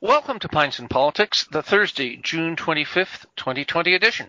Welcome to Pints and Politics, the Thursday, June 25th, 2020 edition.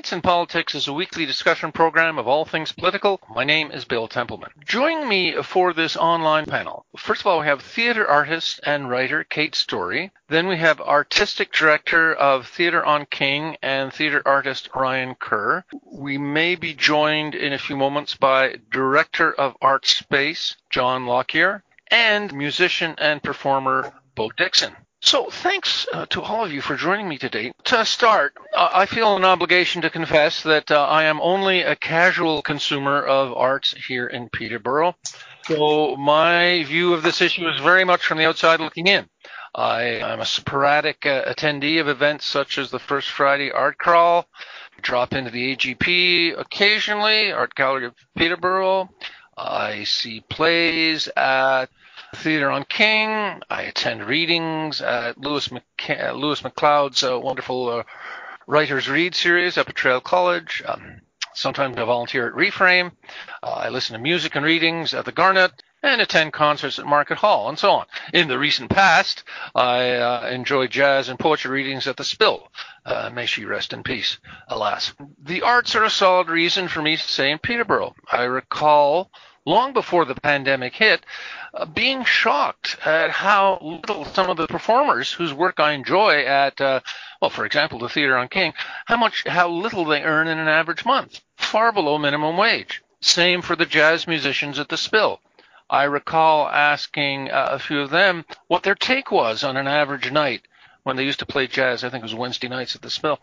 Pints and Politics is a weekly discussion program of all things political. My name is Bill Templeman. Joining me for this online panel, first of all, we have theater artist and writer Kate Story. Then we have artistic director of Theater on King and theater artist Ryan Kerr. We may be joined in a few moments by director of Art Space John Lockyer and musician and performer Bo Dixon. So, thanks uh, to all of you for joining me today. To start, uh, I feel an obligation to confess that uh, I am only a casual consumer of arts here in Peterborough. So, my view of this issue is very much from the outside looking in. I, am a sporadic uh, attendee of events such as the First Friday Art Crawl, drop into the AGP occasionally, Art Gallery of Peterborough. I see plays at Theater on King. I attend readings at Lewis, McC- Lewis MacLeod's uh, wonderful uh, Writers Read series up at Traill College. Um, sometimes I volunteer at Reframe. Uh, I listen to music and readings at the Garnet and attend concerts at Market Hall and so on. In the recent past, I uh, enjoyed jazz and poetry readings at the Spill. Uh, may she rest in peace, alas. The arts are a solid reason for me to stay in Peterborough. I recall long before the pandemic hit, uh, being shocked at how little some of the performers whose work I enjoy at, uh, well, for example, the Theater on King, how much, how little they earn in an average month, far below minimum wage. Same for the jazz musicians at the Spill. I recall asking uh, a few of them what their take was on an average night when they used to play jazz. I think it was Wednesday nights at the Spill,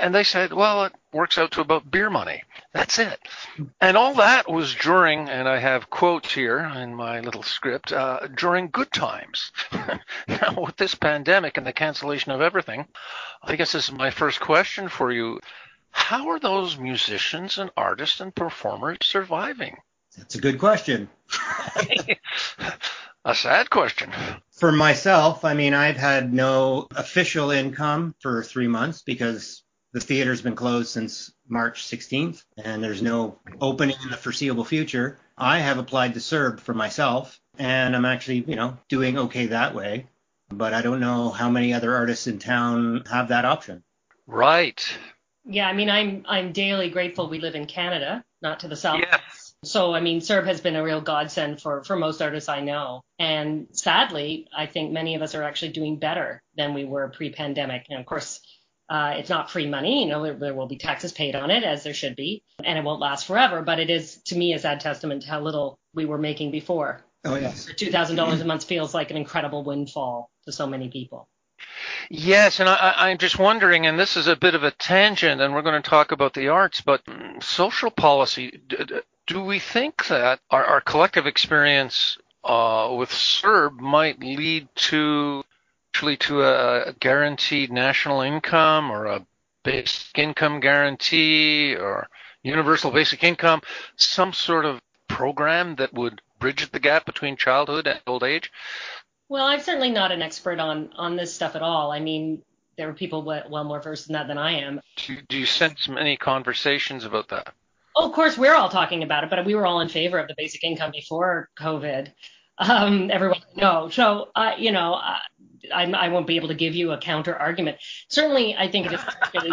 and they said, "Well, it works out to about beer money. That's it." And all that was during, and I have quotes here in my little script, uh, during good times. now, with this pandemic and the cancellation of everything, I guess this is my first question for you. How are those musicians and artists and performers surviving? That's a good question. a sad question. For myself, I mean, I've had no official income for three months because the theater's been closed since March 16th and there's no opening in the foreseeable future. I have applied to CERB for myself and I'm actually, you know, doing okay that way. But I don't know how many other artists in town have that option. Right. Yeah, I mean, I'm I'm daily grateful we live in Canada, not to the south. Yes. So, I mean, CERB has been a real godsend for, for most artists I know. And sadly, I think many of us are actually doing better than we were pre pandemic. And of course, uh, it's not free money. You know, there, there, will be taxes paid on it, as there should be, and it won't last forever. But it is, to me, a sad testament to how little we were making before. Oh, yes. $2,000 a month feels like an incredible windfall to so many people. Yes, and I, am just wondering, and this is a bit of a tangent, and we're going to talk about the arts, but social policy do we think that our, our collective experience uh, with CERB might lead to actually to a guaranteed national income or a basic income guarantee or universal basic income, some sort of program that would bridge the gap between childhood and old age? Well, I'm certainly not an expert on on this stuff at all. I mean, there are people well more versed in that than I am. Do, do you sense many conversations about that? Oh, of course, we're all talking about it, but we were all in favor of the basic income before COVID. Um, everyone no. So, uh, you know, I, I won't be able to give you a counter argument. Certainly, I think it is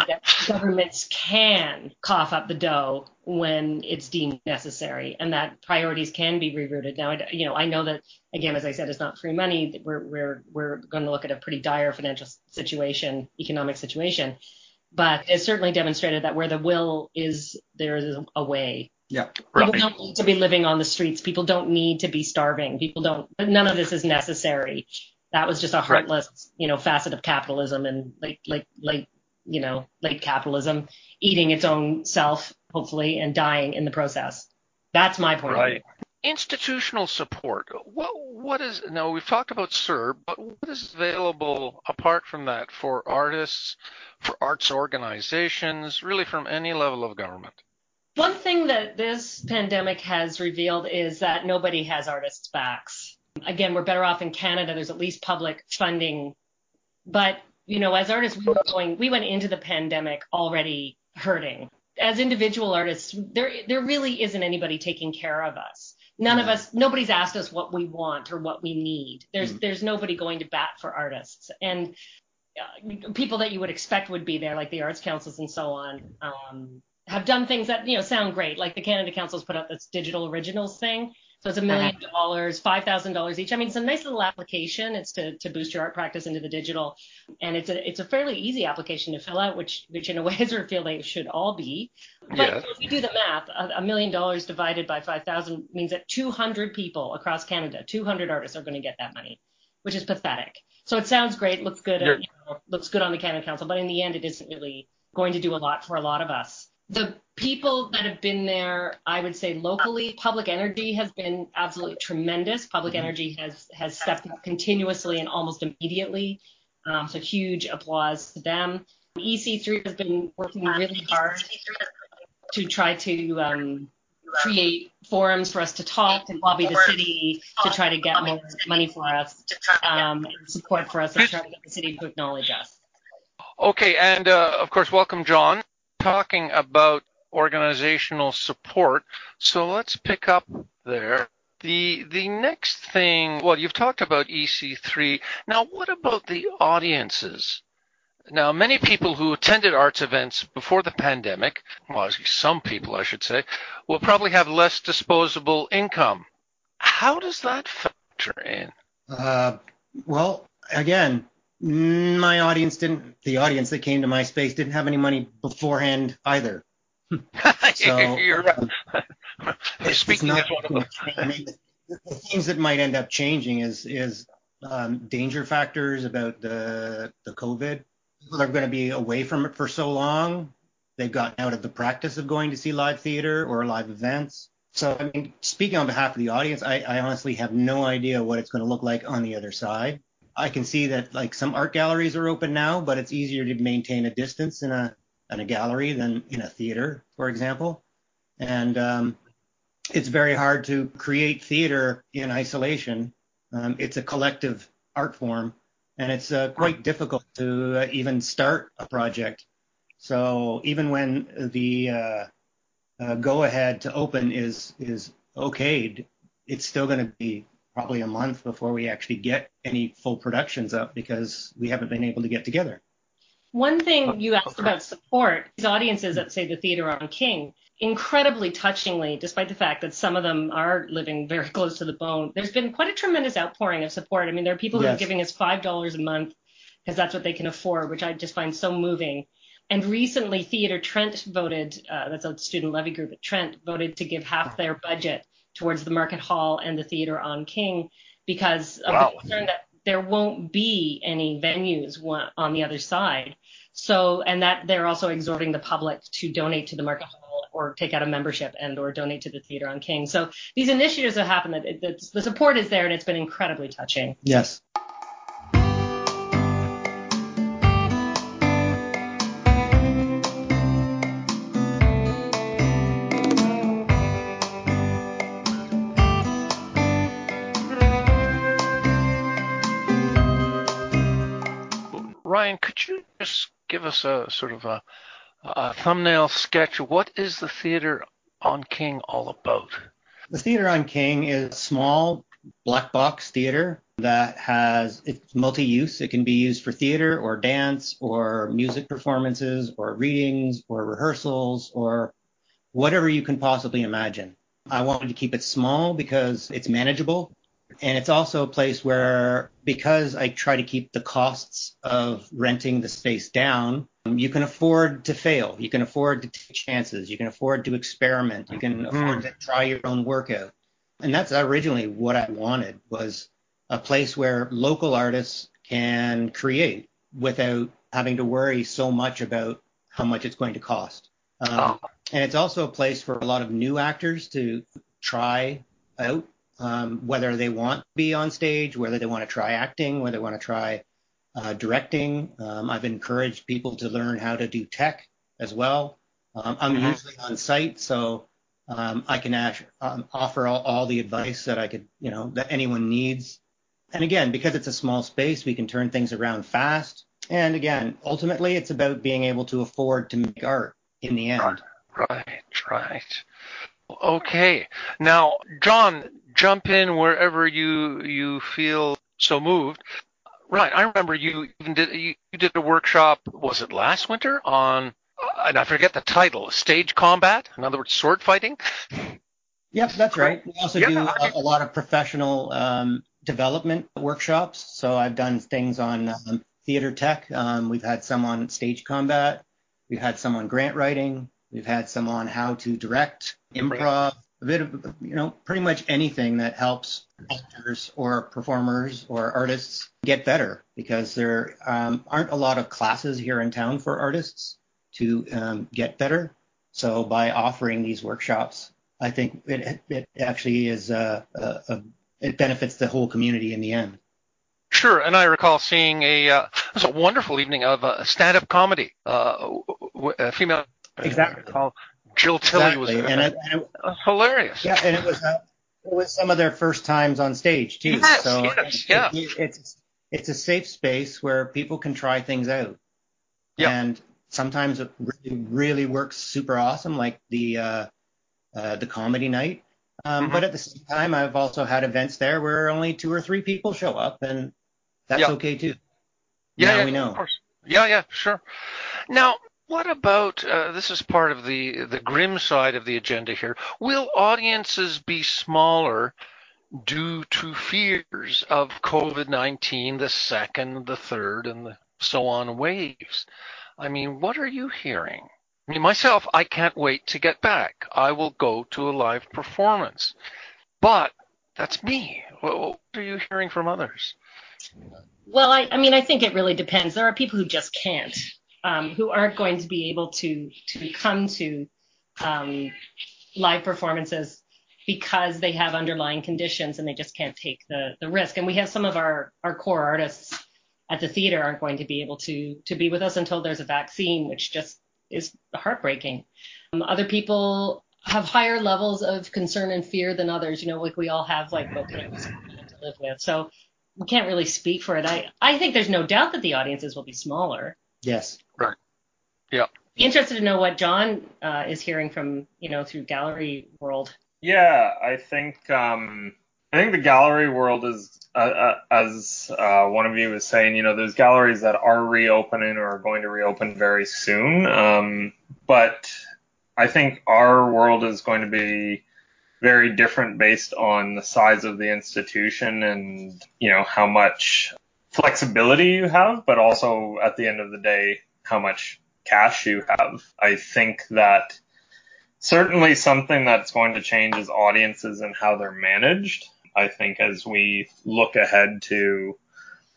that governments can cough up the dough when it's deemed necessary, and that priorities can be rerouted. Now, you know, I know that again, as I said, it's not free money. We're we're we're going to look at a pretty dire financial situation, economic situation but it's certainly demonstrated that where the will is, there is a way. Yeah. Right. People don't need to be living on the streets. People don't need to be starving. People don't. None of this is necessary. That was just a heartless, right. you know, facet of capitalism and like like like you know late capitalism eating its own self, hopefully, and dying in the process. That's my point. Right institutional support. What what is now we've talked about CERB, but what is available apart from that for artists, for arts organizations, really from any level of government? One thing that this pandemic has revealed is that nobody has artists' backs. Again, we're better off in Canada. There's at least public funding But you know, as artists, we were going, we went into the pandemic already hurting. As individual artists, there there really isn't anybody taking care of us. None of us, nobody's asked us what we want or what we need. There's mm. there's nobody going to bat for artists, and uh, people that you would expect would be there, like the arts councils and so on, um, have done things that you know sound great. Like the Canada Council's put out this digital originals thing, so it's a million dollars, five thousand dollars each. I mean, it's a nice little application. It's to, to boost your art practice into the digital, and it's a it's a fairly easy application to fill out, which which in a way is or feel they should all be. But yes. if you do the math, a, million dollars divided by five thousand means that 200 people across Canada, 200 artists are going to get that money, which is pathetic. So it sounds great, looks good, at, you know, looks good on the Canada Council, but in the end, it isn't really going to do a lot for a lot of us the people that have been there, I would say locally, Public Energy has been absolutely tremendous. Public mm-hmm. Energy has has stepped up continuously and almost immediately. Um, so huge applause to them. EC3 has been working really hard to try to um, create forums for us to talk and lobby the city to try to get more money for us, um, support for us, and try to get the city to acknowledge us. Okay, and uh, of course, welcome, John talking about organizational support, so let's pick up there. The the next thing, well, you've talked about EC3. Now, what about the audiences? Now, many people who attended arts events before the pandemic, well, some people, I should say, will probably have less disposable income. How does that factor in? Uh, well, again, my audience didn't. The audience that came to my space didn't have any money beforehand either. so you're right. Um, Speaking not, I mean, the, the things that might end up changing is is um, danger factors about the the COVID. People are going to be away from it for so long. They've gotten out of the practice of going to see live theater or live events. So, I mean, speaking on behalf of the audience, I, I honestly have no idea what it's going to look like on the other side. I can see that like some art galleries are open now, but it's easier to maintain a distance in a in a gallery than in a theater, for example. And um, it's very hard to create theater in isolation. Um, it's a collective art form, and it's uh, quite difficult to uh, even start a project. So even when the uh, uh go ahead to open is is okayed, it's still going to be probably a month before we actually get any full productions up because we haven't been able to get together. One thing you asked about support, these audiences at, say, the Theatre on King, incredibly touchingly, despite the fact that some of them are living very close to the bone, there's been quite a tremendous outpouring of support. I mean, there are people yes. who are giving us $5 a month because that's what they can afford, which I just find so moving. And recently, Theatre Trent voted, uh, that's a student levy group at Trent, voted to give half their budget towards the Market Hall and the theater on King because of wow. the concern that there won't be any venues on the other side. So, and that they're also exhorting the public to donate to the Market Hall or take out a membership and or donate to the theater on King. So these initiatives have happened. That the support is there and it's been incredibly touching. Yes. Ryan, could you just give us a sort of a, a thumbnail sketch? What is the Theater on King all about? The Theater on King is a small black box theater that has it's multi-use. It can be used for theater or dance or music performances or readings or rehearsals or whatever you can possibly imagine. I wanted to keep it small because it's manageable and it's also a place where, because I try to keep the costs of renting the space down, you can afford to fail. You can afford to take chances. You can afford to experiment. You can afford mm. to try your own workout. And that's originally what I wanted was a place where local artists can create without having to worry so much about how much it's going to cost. Um, oh. And it's also a place for a lot of new actors to try out um, whether they want to be on stage, whether they want to try acting, whether they want to try uh, directing. Um, I've encouraged people to learn how to do tech as well. Um, I'm mm-hmm. usually on site, so um, I can ash, um, offer all, all, the advice that I could, you know, that anyone needs. and again, because it's a small space, we can turn things around fast. And again, ultimately, it's about being able to afford to make art in the end. Right, right. Okay. Now, John, jump in wherever you you feel so moved. Right. I remember you even did you, you did a workshop. Was it last winter on? And I forget the title. Stage combat. In other words, sword fighting. Yep, that's right. We also yeah. do a, a, lot of professional um, development workshops. So I've done things on um, theater tech. Um, we've had some on stage combat. We've had some on grant writing. We've had some on how to direct, improv, a bit of, you know, pretty much anything that helps actors or performers or artists get better because there um, aren't a lot of classes here in town for artists to um, get better. So by offering these workshops, I think it, it actually is a, a, a, it benefits the whole community in the end. Sure, and I recall seeing a uh, it was a wonderful evening of uh, stand-up comedy. Uh, a female exactly called Jill Tilley exactly. was, and it, and it, hilarious. Yeah, and it was uh, it was some of their first times on stage too. Yes, so yes, yeah. It, it's it's a safe space where people can try things out. Yeah. And sometimes it really really works super awesome, like the uh, uh, the comedy night. Um, mm-hmm. But at the same time, I've also had events there where only two or three people show up, and that's yeah. okay too. Yeah, now yeah, we know. Of course. Yeah, yeah, sure. Now, what about uh, this is part of the the grim side of the agenda here? Will audiences be smaller due to fears of COVID-19, the second, the third, and the so on waves? I mean, what are you hearing? I mean, myself, I can't wait to get back. I will go to a live performance. But that's me. What are you hearing from others? Well, I, I mean, I think it really depends. There are people who just can't, um, who aren't going to be able to to come to um, live performances because they have underlying conditions and they just can't take the the risk. And we have some of our our core artists at the theater aren't going to be able to to be with us until there's a vaccine, which just is heartbreaking. Um, other people have higher levels of concern and fear than others. You know, like we all have like what kind of to live with. So we can't really speak for it. I I think there's no doubt that the audiences will be smaller. Yes. Right. Yeah. Be interested to know what John uh, is hearing from you know through gallery world. Yeah, I think um, I think the gallery world is uh, uh, as uh, one of you was saying, you know, there's galleries that are reopening or are going to reopen very soon. Um, but I think our world is going to be very different based on the size of the institution and, you know, how much flexibility you have, but also at the end of the day, how much cash you have. I think that certainly something that's going to change is audiences and how they're managed. I think, as we look ahead to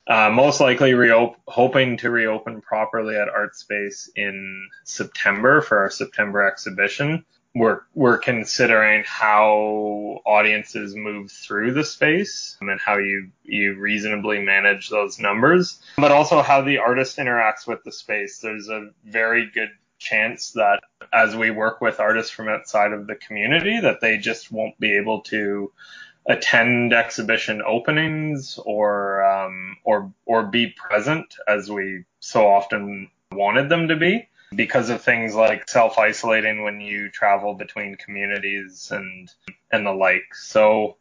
uh, most likely reop- hoping to reopen properly at ArtSpace in September for our September exhibition. We're, we're considering how audiences move through the space and how you, you reasonably manage those numbers, but also how the artist interacts with the space. There's a very good chance that as we work with artists from outside of the community that they just won't be able to attend exhibition openings or um, or or be present as we so often wanted them to be because of things like self isolating when you travel between communities and and the like. So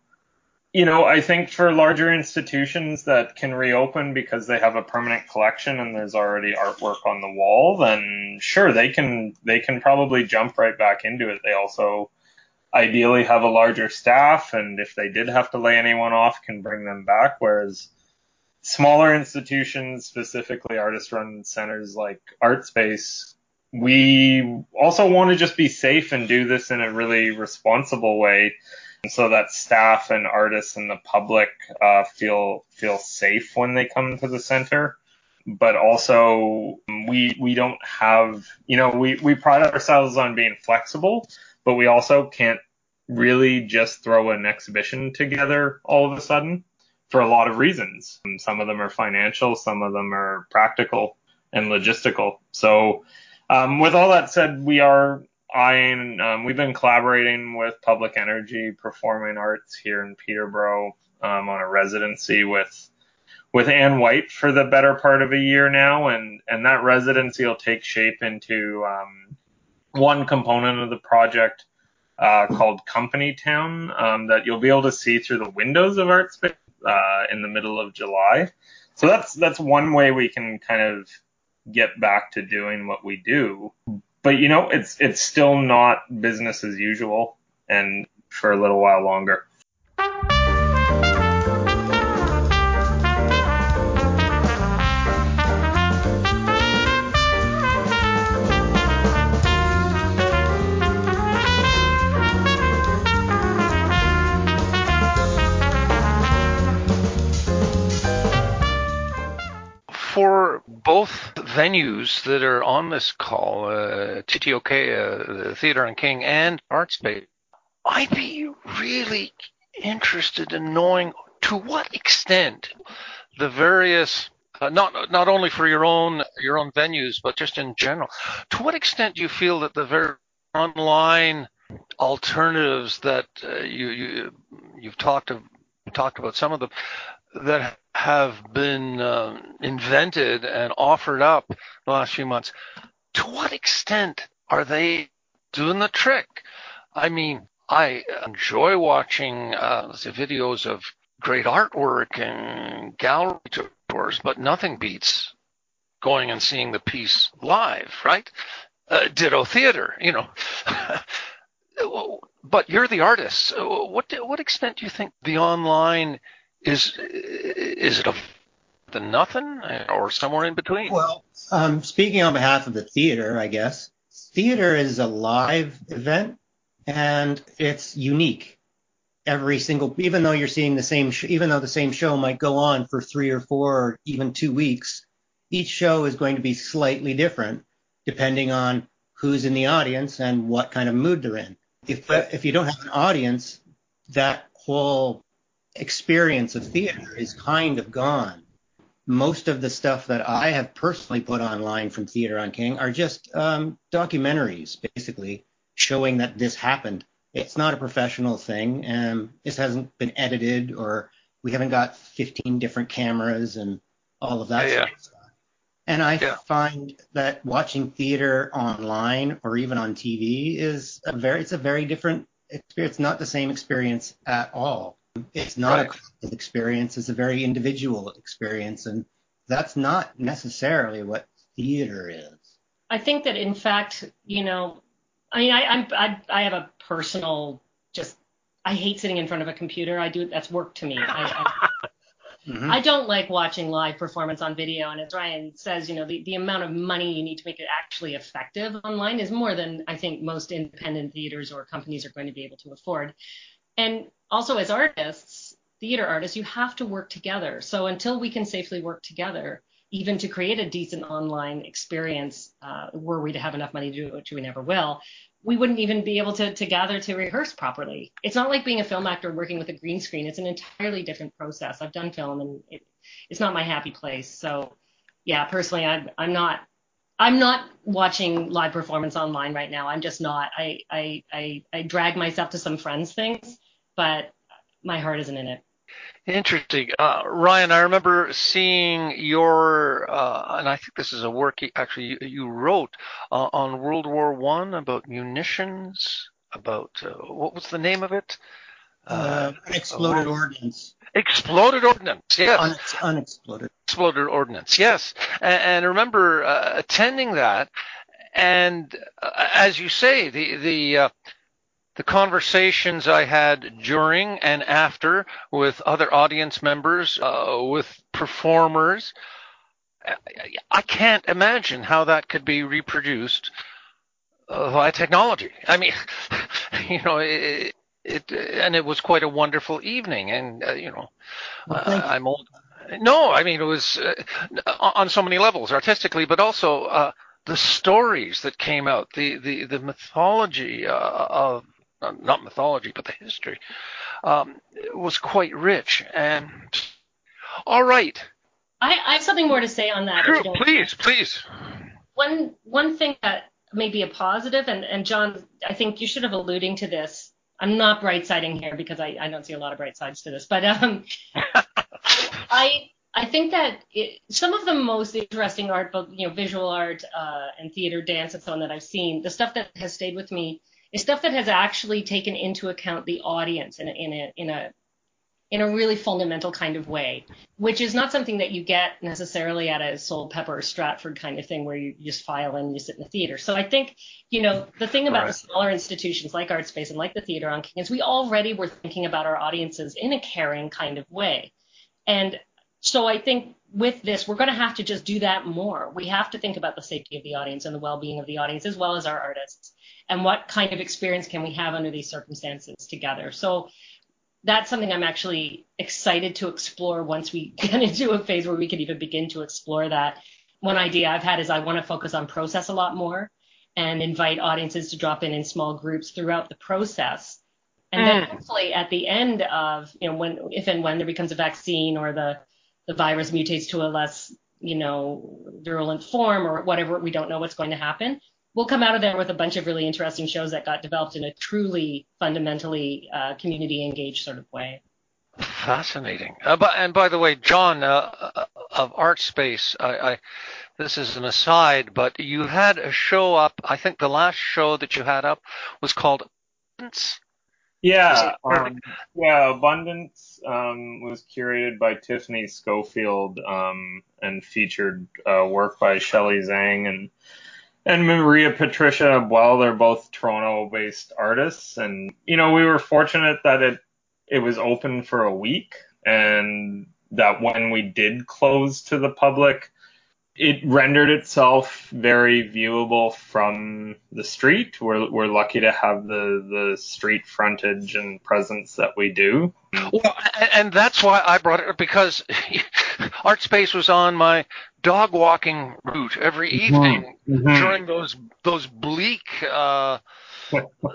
you know, I think for larger institutions that can reopen because they have a permanent collection and there's already artwork on the wall, then sure they can they can probably jump right back into it. They also ideally have a larger staff, and if they did have to lay anyone off, can bring them back. Whereas smaller institutions, specifically artist-run centers like ArtSpace, we also want to just be safe and do this in a really responsible way, so that staff and artists and the public uh, feel feel safe when they come to the center but also we we don't have you know we we pride ourselves on being flexible but we also can't really just throw an exhibition together all of a sudden for a lot of reasons. Some of them are financial, some of them are practical and logistical. So, um, with all that said, we are eyeing, um, we've been collaborating with Public Energy Performing Arts here in Peterborough um, on a residency with with Anne White for the better part of a year now, and and that residency will take shape into um, one component of the project uh, called Company Town um, that you'll be able to see through the windows of ArtSpace uh, in the middle of July. So that's that's one way we can kind of get back to doing what we do. But you know, it's it's still not business as usual, and for a little while longer. for both venues that are on this call, uh, TTOK, uh, the Theater on King, and ArtSpace, I'd be really interested in knowing to what extent the various uh, not not only for your own your own venues, but just in general. To what extent do you feel that the very online alternatives that uh, you you you've talked of, talked about some of them that have been uh, invented and offered up the last few months, to what extent are they doing the trick? I mean, I enjoy watching uh, the videos of great artwork and gallery tours, but nothing beats going and seeing the piece live, right? Uh, ditto theater, you know. but you're the artist. What what extent do you think the online is is it a the nothing or somewhere in between? Well, um, speaking on behalf of the theater, I guess theater is a live event and it's unique. Every single, even though you're seeing the same, sh- even though the same show might go on for three or four or even two weeks, each show is going to be slightly different depending on who's in the audience and what kind of mood they're in. If if you don't have an audience, that whole experience of theater is kind of gone. Most of the stuff that I have personally put online from Theater on King are just um, documentaries, basically showing that this happened. It's not a professional thing, and this hasn't been edited, or we haven't got 15 different cameras and all of that yeah, stuff. And I yeah. find that watching theater online or even on TV is a very, it's a very different experience. Not the same experience at all. It's not right. a collective experience. It's a very individual experience, and that's not necessarily what theater is. I think that in fact, you know, I mean, I, I'm I, I have a personal just I hate sitting in front of a computer. I do that's work to me. I, I, mm-hmm. I don't like watching live performance on video. And as Ryan says, you know, the, the amount of money you need to make it actually effective online is more than I think most independent theaters or companies are going to be able to afford. And also as artists, theater artists, you have to work together. So until we can safely work together, even to create a decent online experience, uh, were we to have enough money to do it, which we never will, we wouldn't even be able to, to gather to rehearse properly. It's not like being a film actor working with a green screen. It's an entirely different process. I've done film and it, it's not my happy place. So yeah, personally, I'm, I'm not, I'm not watching live performance online right now. I'm just not. I, I, I, I drag myself to some friends things but my heart isn't in it. Interesting. Uh, Ryan, I remember seeing your, uh, and I think this is a work actually you, you wrote uh, on World War One about munitions, about uh, what was the name of it? Uh, unexploded ordnance. Exploded ordnance, yes. Unex- unexploded. Exploded ordnance, yes. And, and I remember uh, attending that, and as you say, the the the conversations I had during and after with other audience members, uh, with performers, I can't imagine how that could be reproduced uh, via technology. I mean, you know, it, it, and it was quite a wonderful evening, and uh, you know, well, uh, I'm old. No, I mean it was uh, on so many levels, artistically, but also uh, the stories that came out, the the the mythology uh, of not mythology, but the history, um, was quite rich. And all right. I, I have something more to say on that. Sure, please, please. One one thing that may be a positive, and, and John, I think you should have alluding to this I'm not bright siding here because I, I don't see a lot of bright sides to this, but um, I I think that it, some of the most interesting art, both you know, visual art uh, and theater, dance, and so on that I've seen, the stuff that has stayed with me is stuff that has actually taken into account the audience in a, in a in a in a really fundamental kind of way, which is not something that you get necessarily at a Soulpepper or Stratford kind of thing where you just file in and you sit in the theater. So I think, you know, the thing about right. the smaller institutions like ArtSpace and like the Theater on King is we already were thinking about our audiences in a caring kind of way. And so I think with this, we're going to have to just do that more. We have to think about the safety of the audience and the well-being of the audience as well as our artists and what kind of experience can we have under these circumstances together. So that's something I'm actually excited to explore once we get into a phase where we can even begin to explore that. One idea I've had is I want to focus on process a lot more and invite audiences to drop in in small groups throughout the process. And mm. then hopefully at the end of, you know, when, if and when there becomes a vaccine or the the virus mutates to a less, you know, virulent form or whatever, we don't know what's going to happen. We'll come out of there with a bunch of really interesting shows that got developed in a truly fundamentally uh, community engaged sort of way. Fascinating. Uh, but, and by the way, John uh, uh of Art Space, I, I, this is an aside, but you had a show up. I think the last show that you had up was called yeah, um, yeah. Abundance um, was curated by Tiffany Schofield um, and featured uh, work by Shelley Zhang and and Maria Patricia Well. They're both Toronto-based artists, and you know we were fortunate that it it was open for a week, and that when we did close to the public, it rendered itself very viewable from the street. We're, we're lucky to have the, the street frontage and presence that we do. Well, and that's why I brought it because Art Space was on my dog walking route every mm-hmm. evening mm-hmm. during those those bleak uh,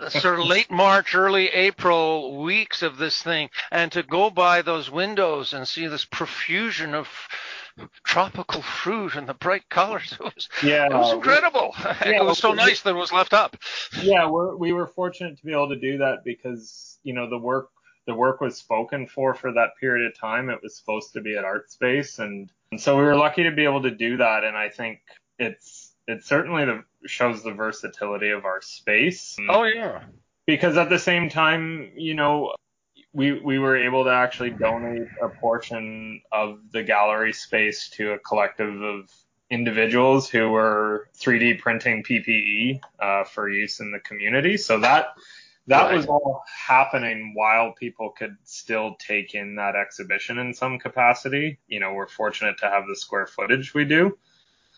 sort of late March, early April weeks of this thing, and to go by those windows and see this profusion of tropical fruit and the bright colors. It was, yeah, it was incredible. Yeah, it was so nice that it was left up. Yeah, we're, we were fortunate to be able to do that because you know the work the work was spoken for for that period of time. It was supposed to be at Art Space, and, and so we were lucky to be able to do that. And I think it's it certainly the, shows the versatility of our space. Oh yeah. Because at the same time, you know, we we were able to actually donate a portion of the gallery space to a collective of individuals who were 3D printing PPE uh, for use in the community. So that that was all happening while people could still take in that exhibition in some capacity. You know, we're fortunate to have the square footage we do.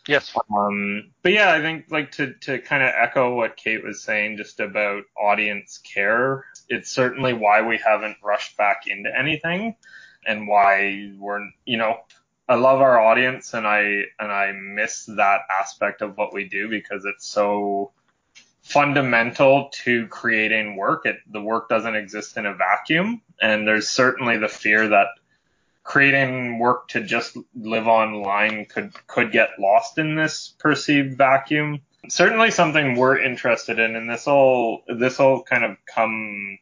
Yes. Um, but yeah, I think like to, to kind of echo what Kate was saying just about audience care, it's certainly why we haven't rushed back into anything and why we're, you know, I love our audience and I, and I miss that aspect of what we do because it's so fundamental to creating work. It, the work doesn't exist in a vacuum. And there's certainly the fear that creating work to just live online could could get lost in this perceived vacuum. Certainly something we're interested in, and this will this will kind of come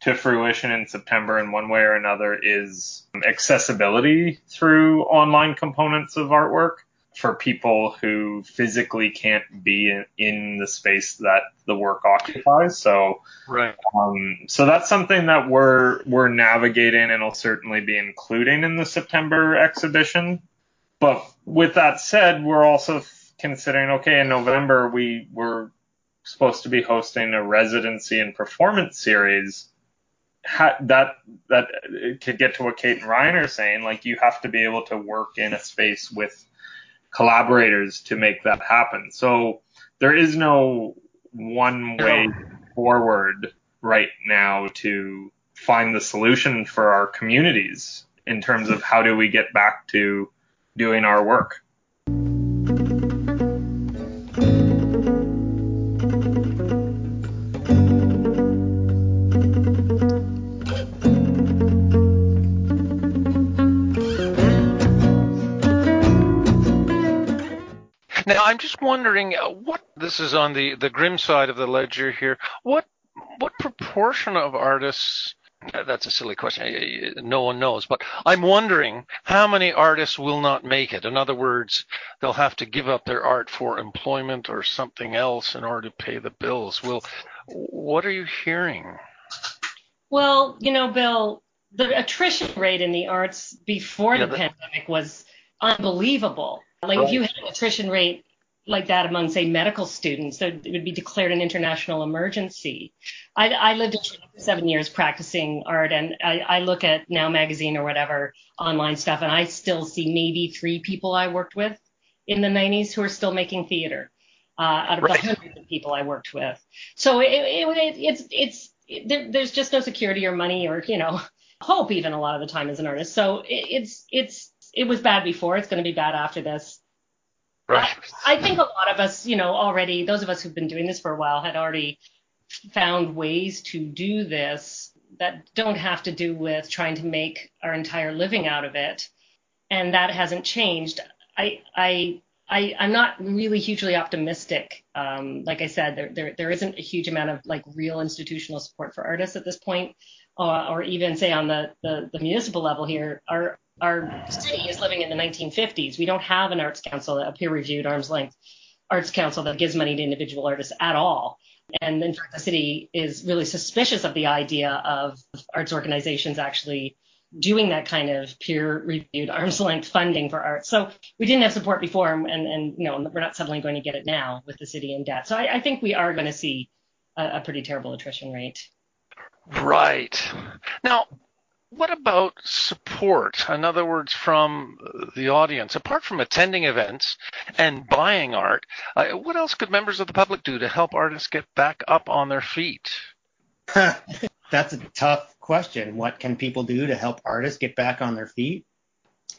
to fruition in September in one way or another is accessibility through online components of artwork for people who physically can't be in, in the space that the work occupies. So, right. Um, so that's something that we're we're navigating and will certainly be including in the September exhibition. But with that said, we're also considering okay in November we were supposed to be hosting a residency and performance series. Ha- that that to get to what Kate and Ryan are saying, like you have to be able to work in a space with collaborators to make that happen. So there is no one way forward right now to find the solution for our communities in terms of how do we get back to doing our work. I'm just wondering uh, what this is on the, the grim side of the ledger here. What what proportion of artists that's a silly question. No one knows. But I'm wondering how many artists will not make it. In other words, they'll have to give up their art for employment or something else in order to pay the bills. Will, what are you hearing? Well, you know, Bill, the attrition rate in the arts before yeah, the pandemic was unbelievable. Like right. if you had an attrition rate like that among, say, medical students, So it would be declared an international emergency. I, I lived in China for seven years practicing art, and I, I look at Now Magazine or whatever online stuff, and I still see maybe three people I worked with in the 90s who are still making theater uh, out of right. the hundreds of people I worked with. So it, it, it's it's it, there, there's just no security or money or you know hope even a lot of the time as an artist. So it's it's it was bad before. It's going to be bad after this. I, think a lot of us, you know, already, those of us who've been doing this for a while had already found ways to do this that don't have to do with trying to make our entire living out of it. And that hasn't changed. I, I, I, I'm not really hugely optimistic. Um, like I said, there, there, there isn't a huge amount of like real institutional support for artists at this point, uh, or even say on the, the, the municipal level here. Our, our city is living in the 1950s. We don't have an arts council, a peer-reviewed arm's length arts council that gives money to individual artists at all. And in fact, the city is really suspicious of the idea of arts organizations actually doing that kind of peer-reviewed arm's length funding for art. So we didn't have support before, and, and you know we're not suddenly going to get it now with the city in debt. So I, I think we are going to see a, a pretty terrible attrition rate. Right. Now, what about support? In other words, from the audience, apart from attending events and buying art, uh, what else could members of the public do to help artists get back up on their feet? That's a tough question. What can people do to help artists get back on their feet?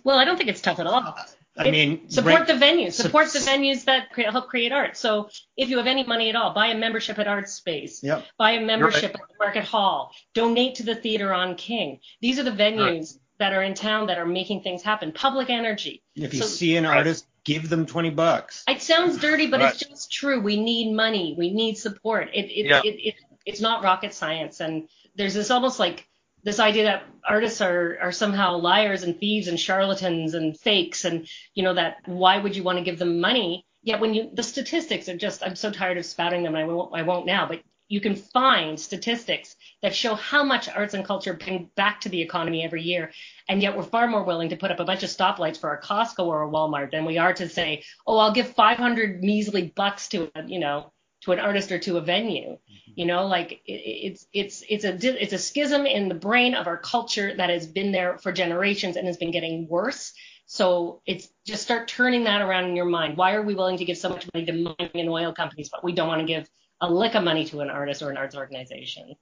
Well, I don't think it's tough at all. I mean, support right, the venues, support su- the venues that help create art. So if you have any money at all, buy a membership at Art Space, yep. buy a membership right. at Market Hall, donate to the theater on King. These are the venues right. that are in town that are making things happen. Public energy. If you so, see an artist, give them 20 bucks. It sounds dirty, but it's just true. We need money. We need support. It, it, yeah. it, it, it's not rocket science. And there's this almost like this idea that artists are are somehow liars and thieves and charlatans and fakes and you know that why would you want to give them money? Yet when you the statistics are just i'm so tired of spouting them and i won't i won't now but you can find statistics that show how much arts and culture bring back to the economy every year. And yet we're far more willing to put up a bunch of stoplights for a costco or a walmart than we are to say oh i'll give 500 measly bucks to a you know to an artist or to a venue. Mm-hmm. You know, like it, it's it's it's a it's a schism in the brain of our culture that has been there for generations and has been getting worse. So it's just start turning that around in your mind. Why are we willing to give so much money to mining and oil companies, but we don't want to give a lick of money to an artist or an arts organization?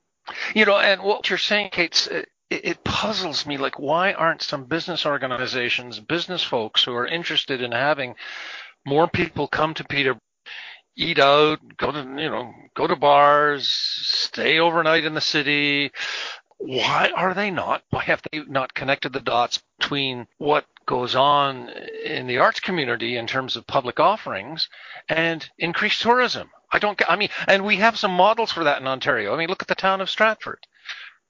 You know, and what you're saying, Kate, it, it puzzles me. Like, why aren't some business organizations, business folks who are interested in having more people come to Peter eat out, go to you know, go to bars, stay overnight in the city. Why are they not? Why have they not connected the dots between what goes on in the arts community in terms of public offerings and increased tourism? I don't. I mean, and we have some models for that in Ontario. I mean, look at the town of Stratford,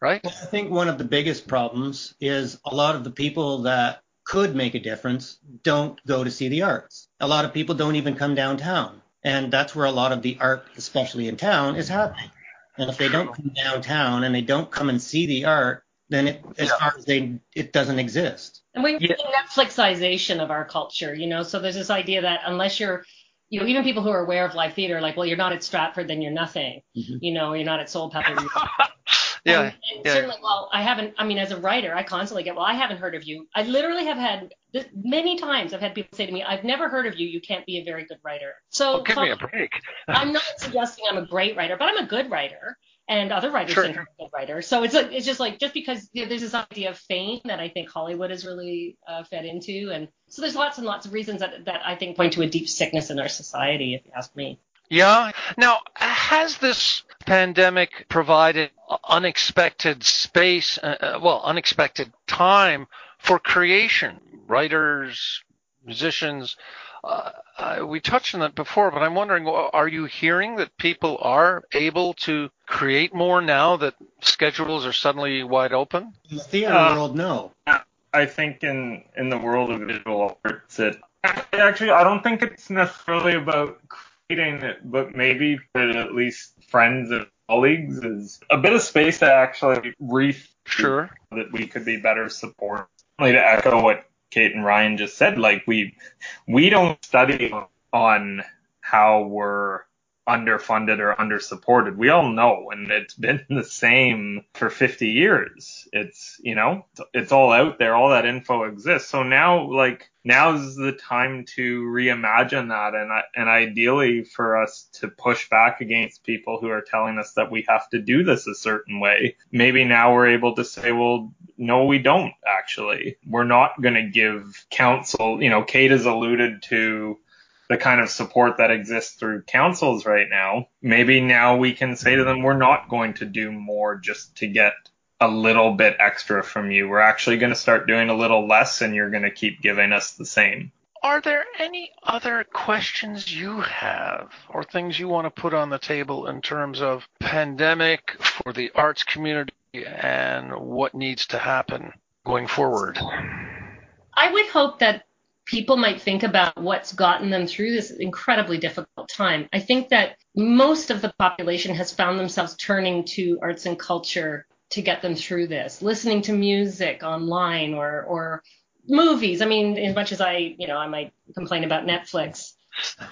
right? I think one of the biggest problems is a lot of the people that could make a difference don't go to see the arts. A lot of people don't even come downtown. And that's where a lot of the art, especially in town, is happening. And if they don't come downtown and they don't come and see the art, then it, as yeah. far as they, it doesn't exist. And we yeah. The Netflixization of our culture, you know. So there's this idea that unless you're, you know, even people who are aware of live theater, like, well, you're not at Stratford, then you're nothing. Mm-hmm. You know, you're not at Soulpepper. yeah, and, and yeah. Certainly, well, I haven't. I mean, as a writer, I constantly get, well, I haven't heard of you. I literally have had this, many times. I've had people say to me, I've never heard of you. You can't be a very good writer. So oh, give me a break. I'm not suggesting I'm a great writer, but I'm a good writer. And other writers sure. think I'm a good writer. So it's like it's just like just because you know, there's this idea of fame that I think Hollywood has really uh, fed into, and so there's lots and lots of reasons that that I think point to a deep sickness in our society, if you ask me. Yeah. Now, has this pandemic provided unexpected space, uh, uh, well, unexpected time for creation? Writers, musicians. Uh, uh, we touched on that before, but I'm wondering, are you hearing that people are able to create more now that schedules are suddenly wide open? In the theater uh, world, no. I think in in the world of visual arts, it actually I don't think it's necessarily about creating it, but maybe for at least friends and colleagues is a bit of space to actually re sure that we could be better support. Like to echo what Kate and Ryan just said, like we we don't study on how we're underfunded or undersupported. We all know, and it's been the same for 50 years. It's, you know, it's all out there. All that info exists. So now, like, now's the time to reimagine that and, and ideally for us to push back against people who are telling us that we have to do this a certain way. Maybe now we're able to say, well, no, we don't actually. We're not going to give council, you know, Kate has alluded to the kind of support that exists through councils right now, maybe now we can say to them, we're not going to do more just to get a little bit extra from you. We're actually going to start doing a little less and you're going to keep giving us the same. Are there any other questions you have or things you want to put on the table in terms of pandemic for the arts community and what needs to happen going forward? I would hope that people might think about what's gotten them through this incredibly difficult time. I think that most of the population has found themselves turning to arts and culture to get them through this, listening to music online or or movies. I mean, as much as I, you know, I might complain about Netflix,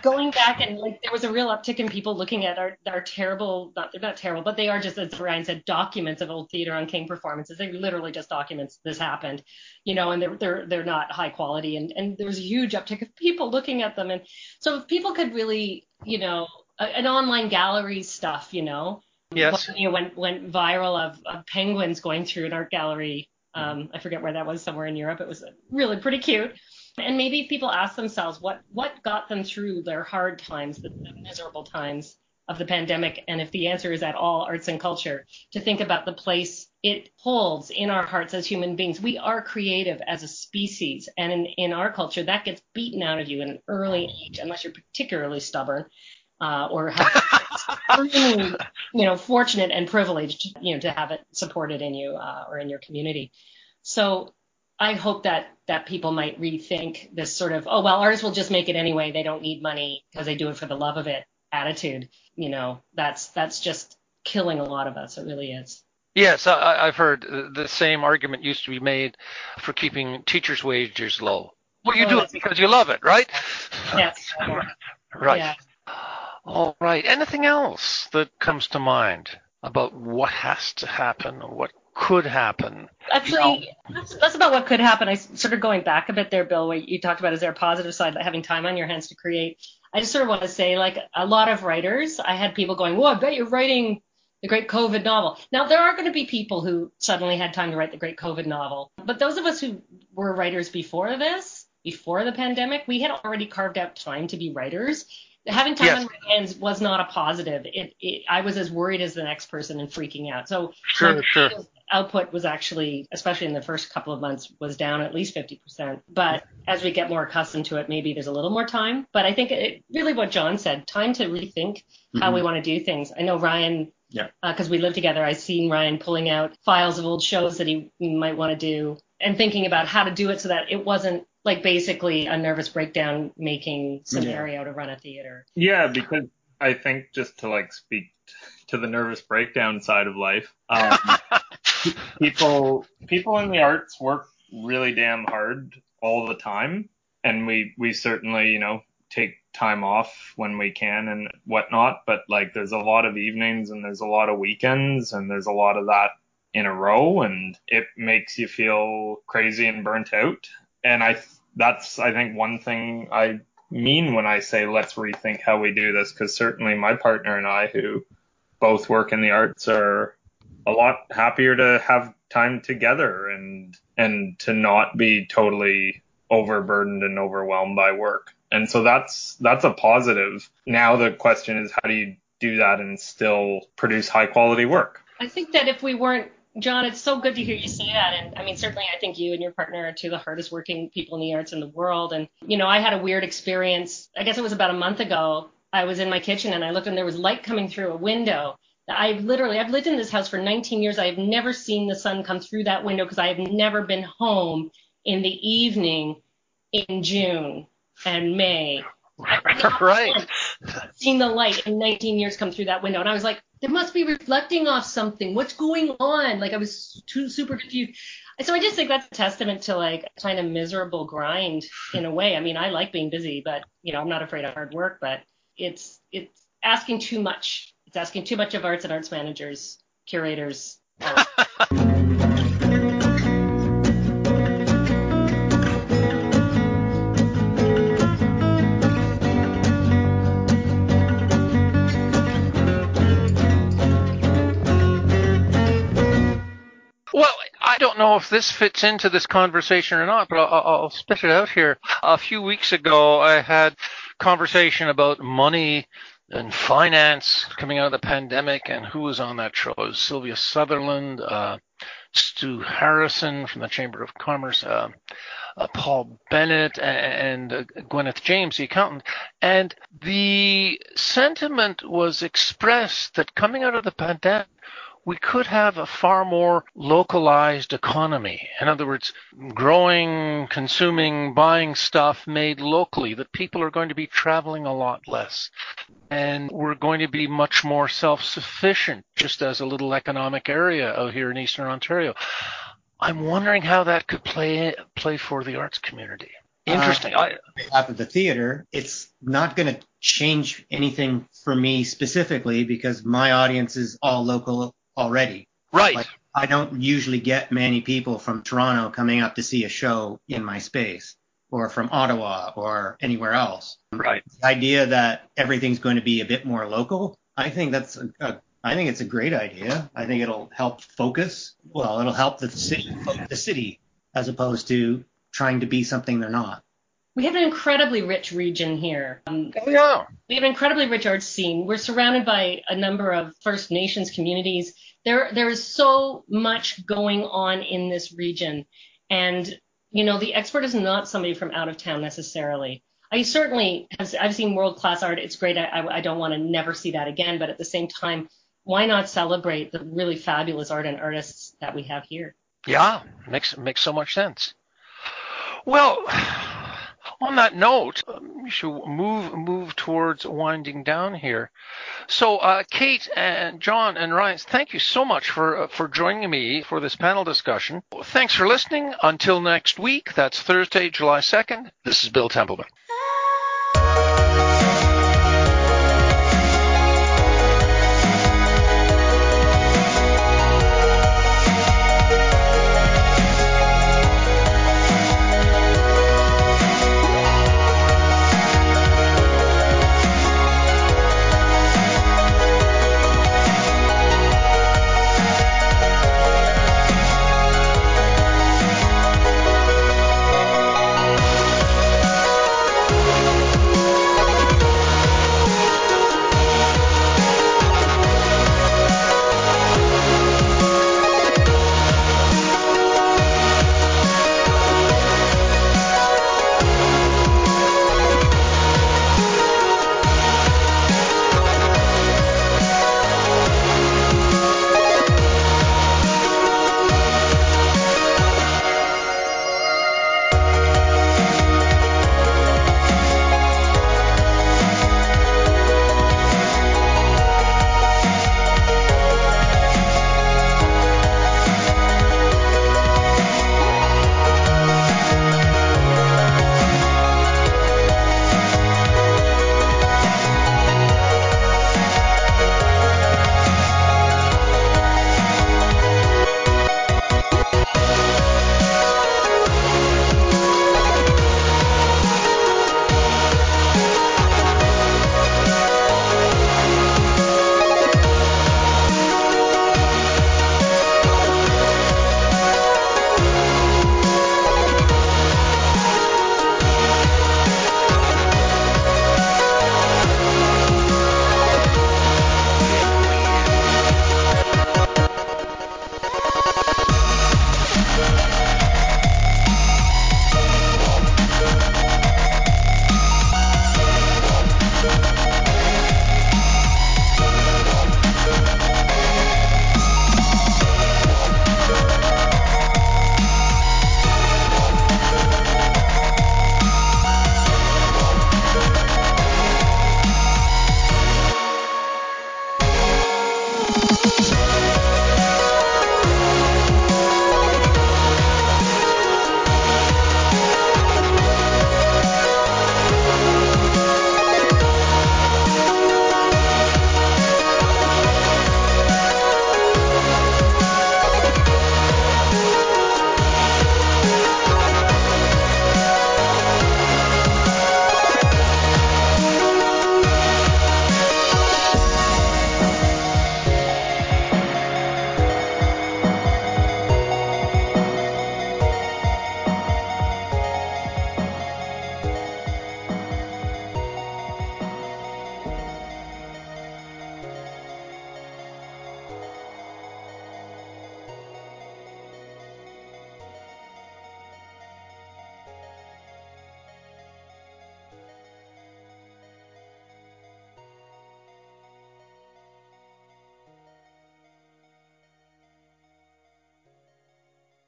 going back and like there was a real uptick in people looking at our our terrible not they're not terrible but they are just as Ryan said documents of old theater on King performances. They literally just documents this happened you know and they're they're they're not high quality. And and there's a huge uptick of people looking at them. And so if people could really you know a, an online gallery stuff you know yes. You know went went viral of, of penguins going through an art gallery um I forget where that was somewhere in Europe. It was really pretty cute and maybe people ask themselves what what got them through their hard times, the, the miserable times of the pandemic, and if the answer is at all arts and culture, to think about the place it holds in our hearts as human beings. We are creative as a species, and in, in our culture, that gets beaten out of you in an early age, unless you're particularly stubborn. Uh, or have you know, fortunate and privileged, you know, to have it supported in you uh, or in your community. So I hope that that people might rethink this sort of oh well artists will just make it anyway. They don't need money because they do it for the love of it attitude. You know that's that's just killing a lot of us. It really is. Yes I, have heard the same argument used to be made for keeping teachers wages low. Well you oh, do it because you love it right? Yes. Right. Yeah. all right. Anything else that comes to mind about what has to happen or what could happen. Actually, you know? that's, that's, about what could happen. I sort of going back a bit there, Bill, where you talked about is there a positive side, but having time on your hands to create. I just sort of want to say, like a lot of writers, I had people going, "Well, I bet you're writing the great COVID novel." Now there are going to be people who suddenly had time to write the great COVID novel, but those of us who were writers before this, before the pandemic, we had already carved out time to be writers having time yes. on my hands was not a positive. It, it, I was as worried as the next person and freaking out. So sure, sure. output was actually, especially in the first couple of months, was down at least 50%. But as we get more accustomed to it, maybe there's a little more time. But I think it, really what John said, time to rethink mm-hmm. how we want to do things. I know Ryan yeah. Because uh, we live together, I've seen Ryan pulling out files of old shows that he might want to do and thinking about how to do it so that it wasn't like basically a nervous breakdown making scenario yeah. to run a theater. Yeah, because I think just to like speak to the nervous breakdown side of life, um, people people in the arts work really damn hard all the time, and we we certainly you know take time off when we can and whatnot. But like there's a lot of evenings and there's a lot of weekends and there's a lot of that in a row and it makes you feel crazy and burnt out. And I that's I think one thing I mean when I say let's rethink how we do this because certainly my partner and I who both work in the arts are a lot happier to have time together and and to not be totally overburdened and overwhelmed by work. And so that's that's a positive. Now the question is how do you do that and still produce high quality work? I think that if we weren't John, it's so good to hear you say that. And I mean, certainly, I think you and your partner are two of the hardest working people in the arts in the world. And, you know, I had a weird experience. I guess it was about a month ago. I was in my kitchen and I looked and there was light coming through a window. I've literally, I've lived in this house for 19 years. I have never seen the sun come through that window because I have never been home in the evening in June and May. right. Seen the light in 19 years come through that window. And I was like, there must be reflecting off something. What's going on? Like I was too super confused. So I just think that's a testament to like kind of miserable grind in a way. I mean, I like being busy, but you know, I'm not afraid of hard work, but it's it's asking too much. It's asking too much of arts and arts managers, curators. Um, don't know if this fits into this conversation or not, but I'll, I'll spit it out here. A few weeks ago, I had conversation about money and finance coming out of the pandemic, and who was on that show? It was Sylvia Sutherland, uh, Stu Harrison from the Chamber of Commerce, uh, uh, Paul Bennett, and, and uh, Gwyneth James, the accountant. And the sentiment was expressed that coming out of the pandemic, we could have a far more localized economy. In other words, growing, consuming, buying stuff made locally, that people are going to be traveling a lot less. And we're going to be much more self sufficient, just as a little economic area out here in Eastern Ontario. I'm wondering how that could play play for the arts community. Interesting. Uh, on behalf of the theater, it's not going to change anything for me specifically because my audience is all local already. Right. Like, I don't usually get many people from Toronto coming up to see a show in my space or from Ottawa or anywhere else. Right. The idea that everything's going to be a bit more local, I think that's a, a I think it's a great idea. I think it'll help focus. Well, it'll help the city, the city, as opposed to trying to be something they're not. We have an incredibly rich region here. Um, oh, yeah. We have an incredibly rich arts scene. We're surrounded by a number of First Nations communities. There, there is so much going on in this region, and you know, the expert is not somebody from out of town necessarily. I certainly have. I've seen world class art. It's great. I, I don't want to never see that again. But at the same time, why not celebrate the really fabulous art and artists that we have here? Yeah, makes makes so much sense. Well, on that note, um, we should move move towards winding down here. So, uh, Kate and John and Ryan, thank you so much for uh, for joining me for this panel discussion. Thanks for listening. Until next week, that's Thursday, July 2nd. This is Bill Templeman.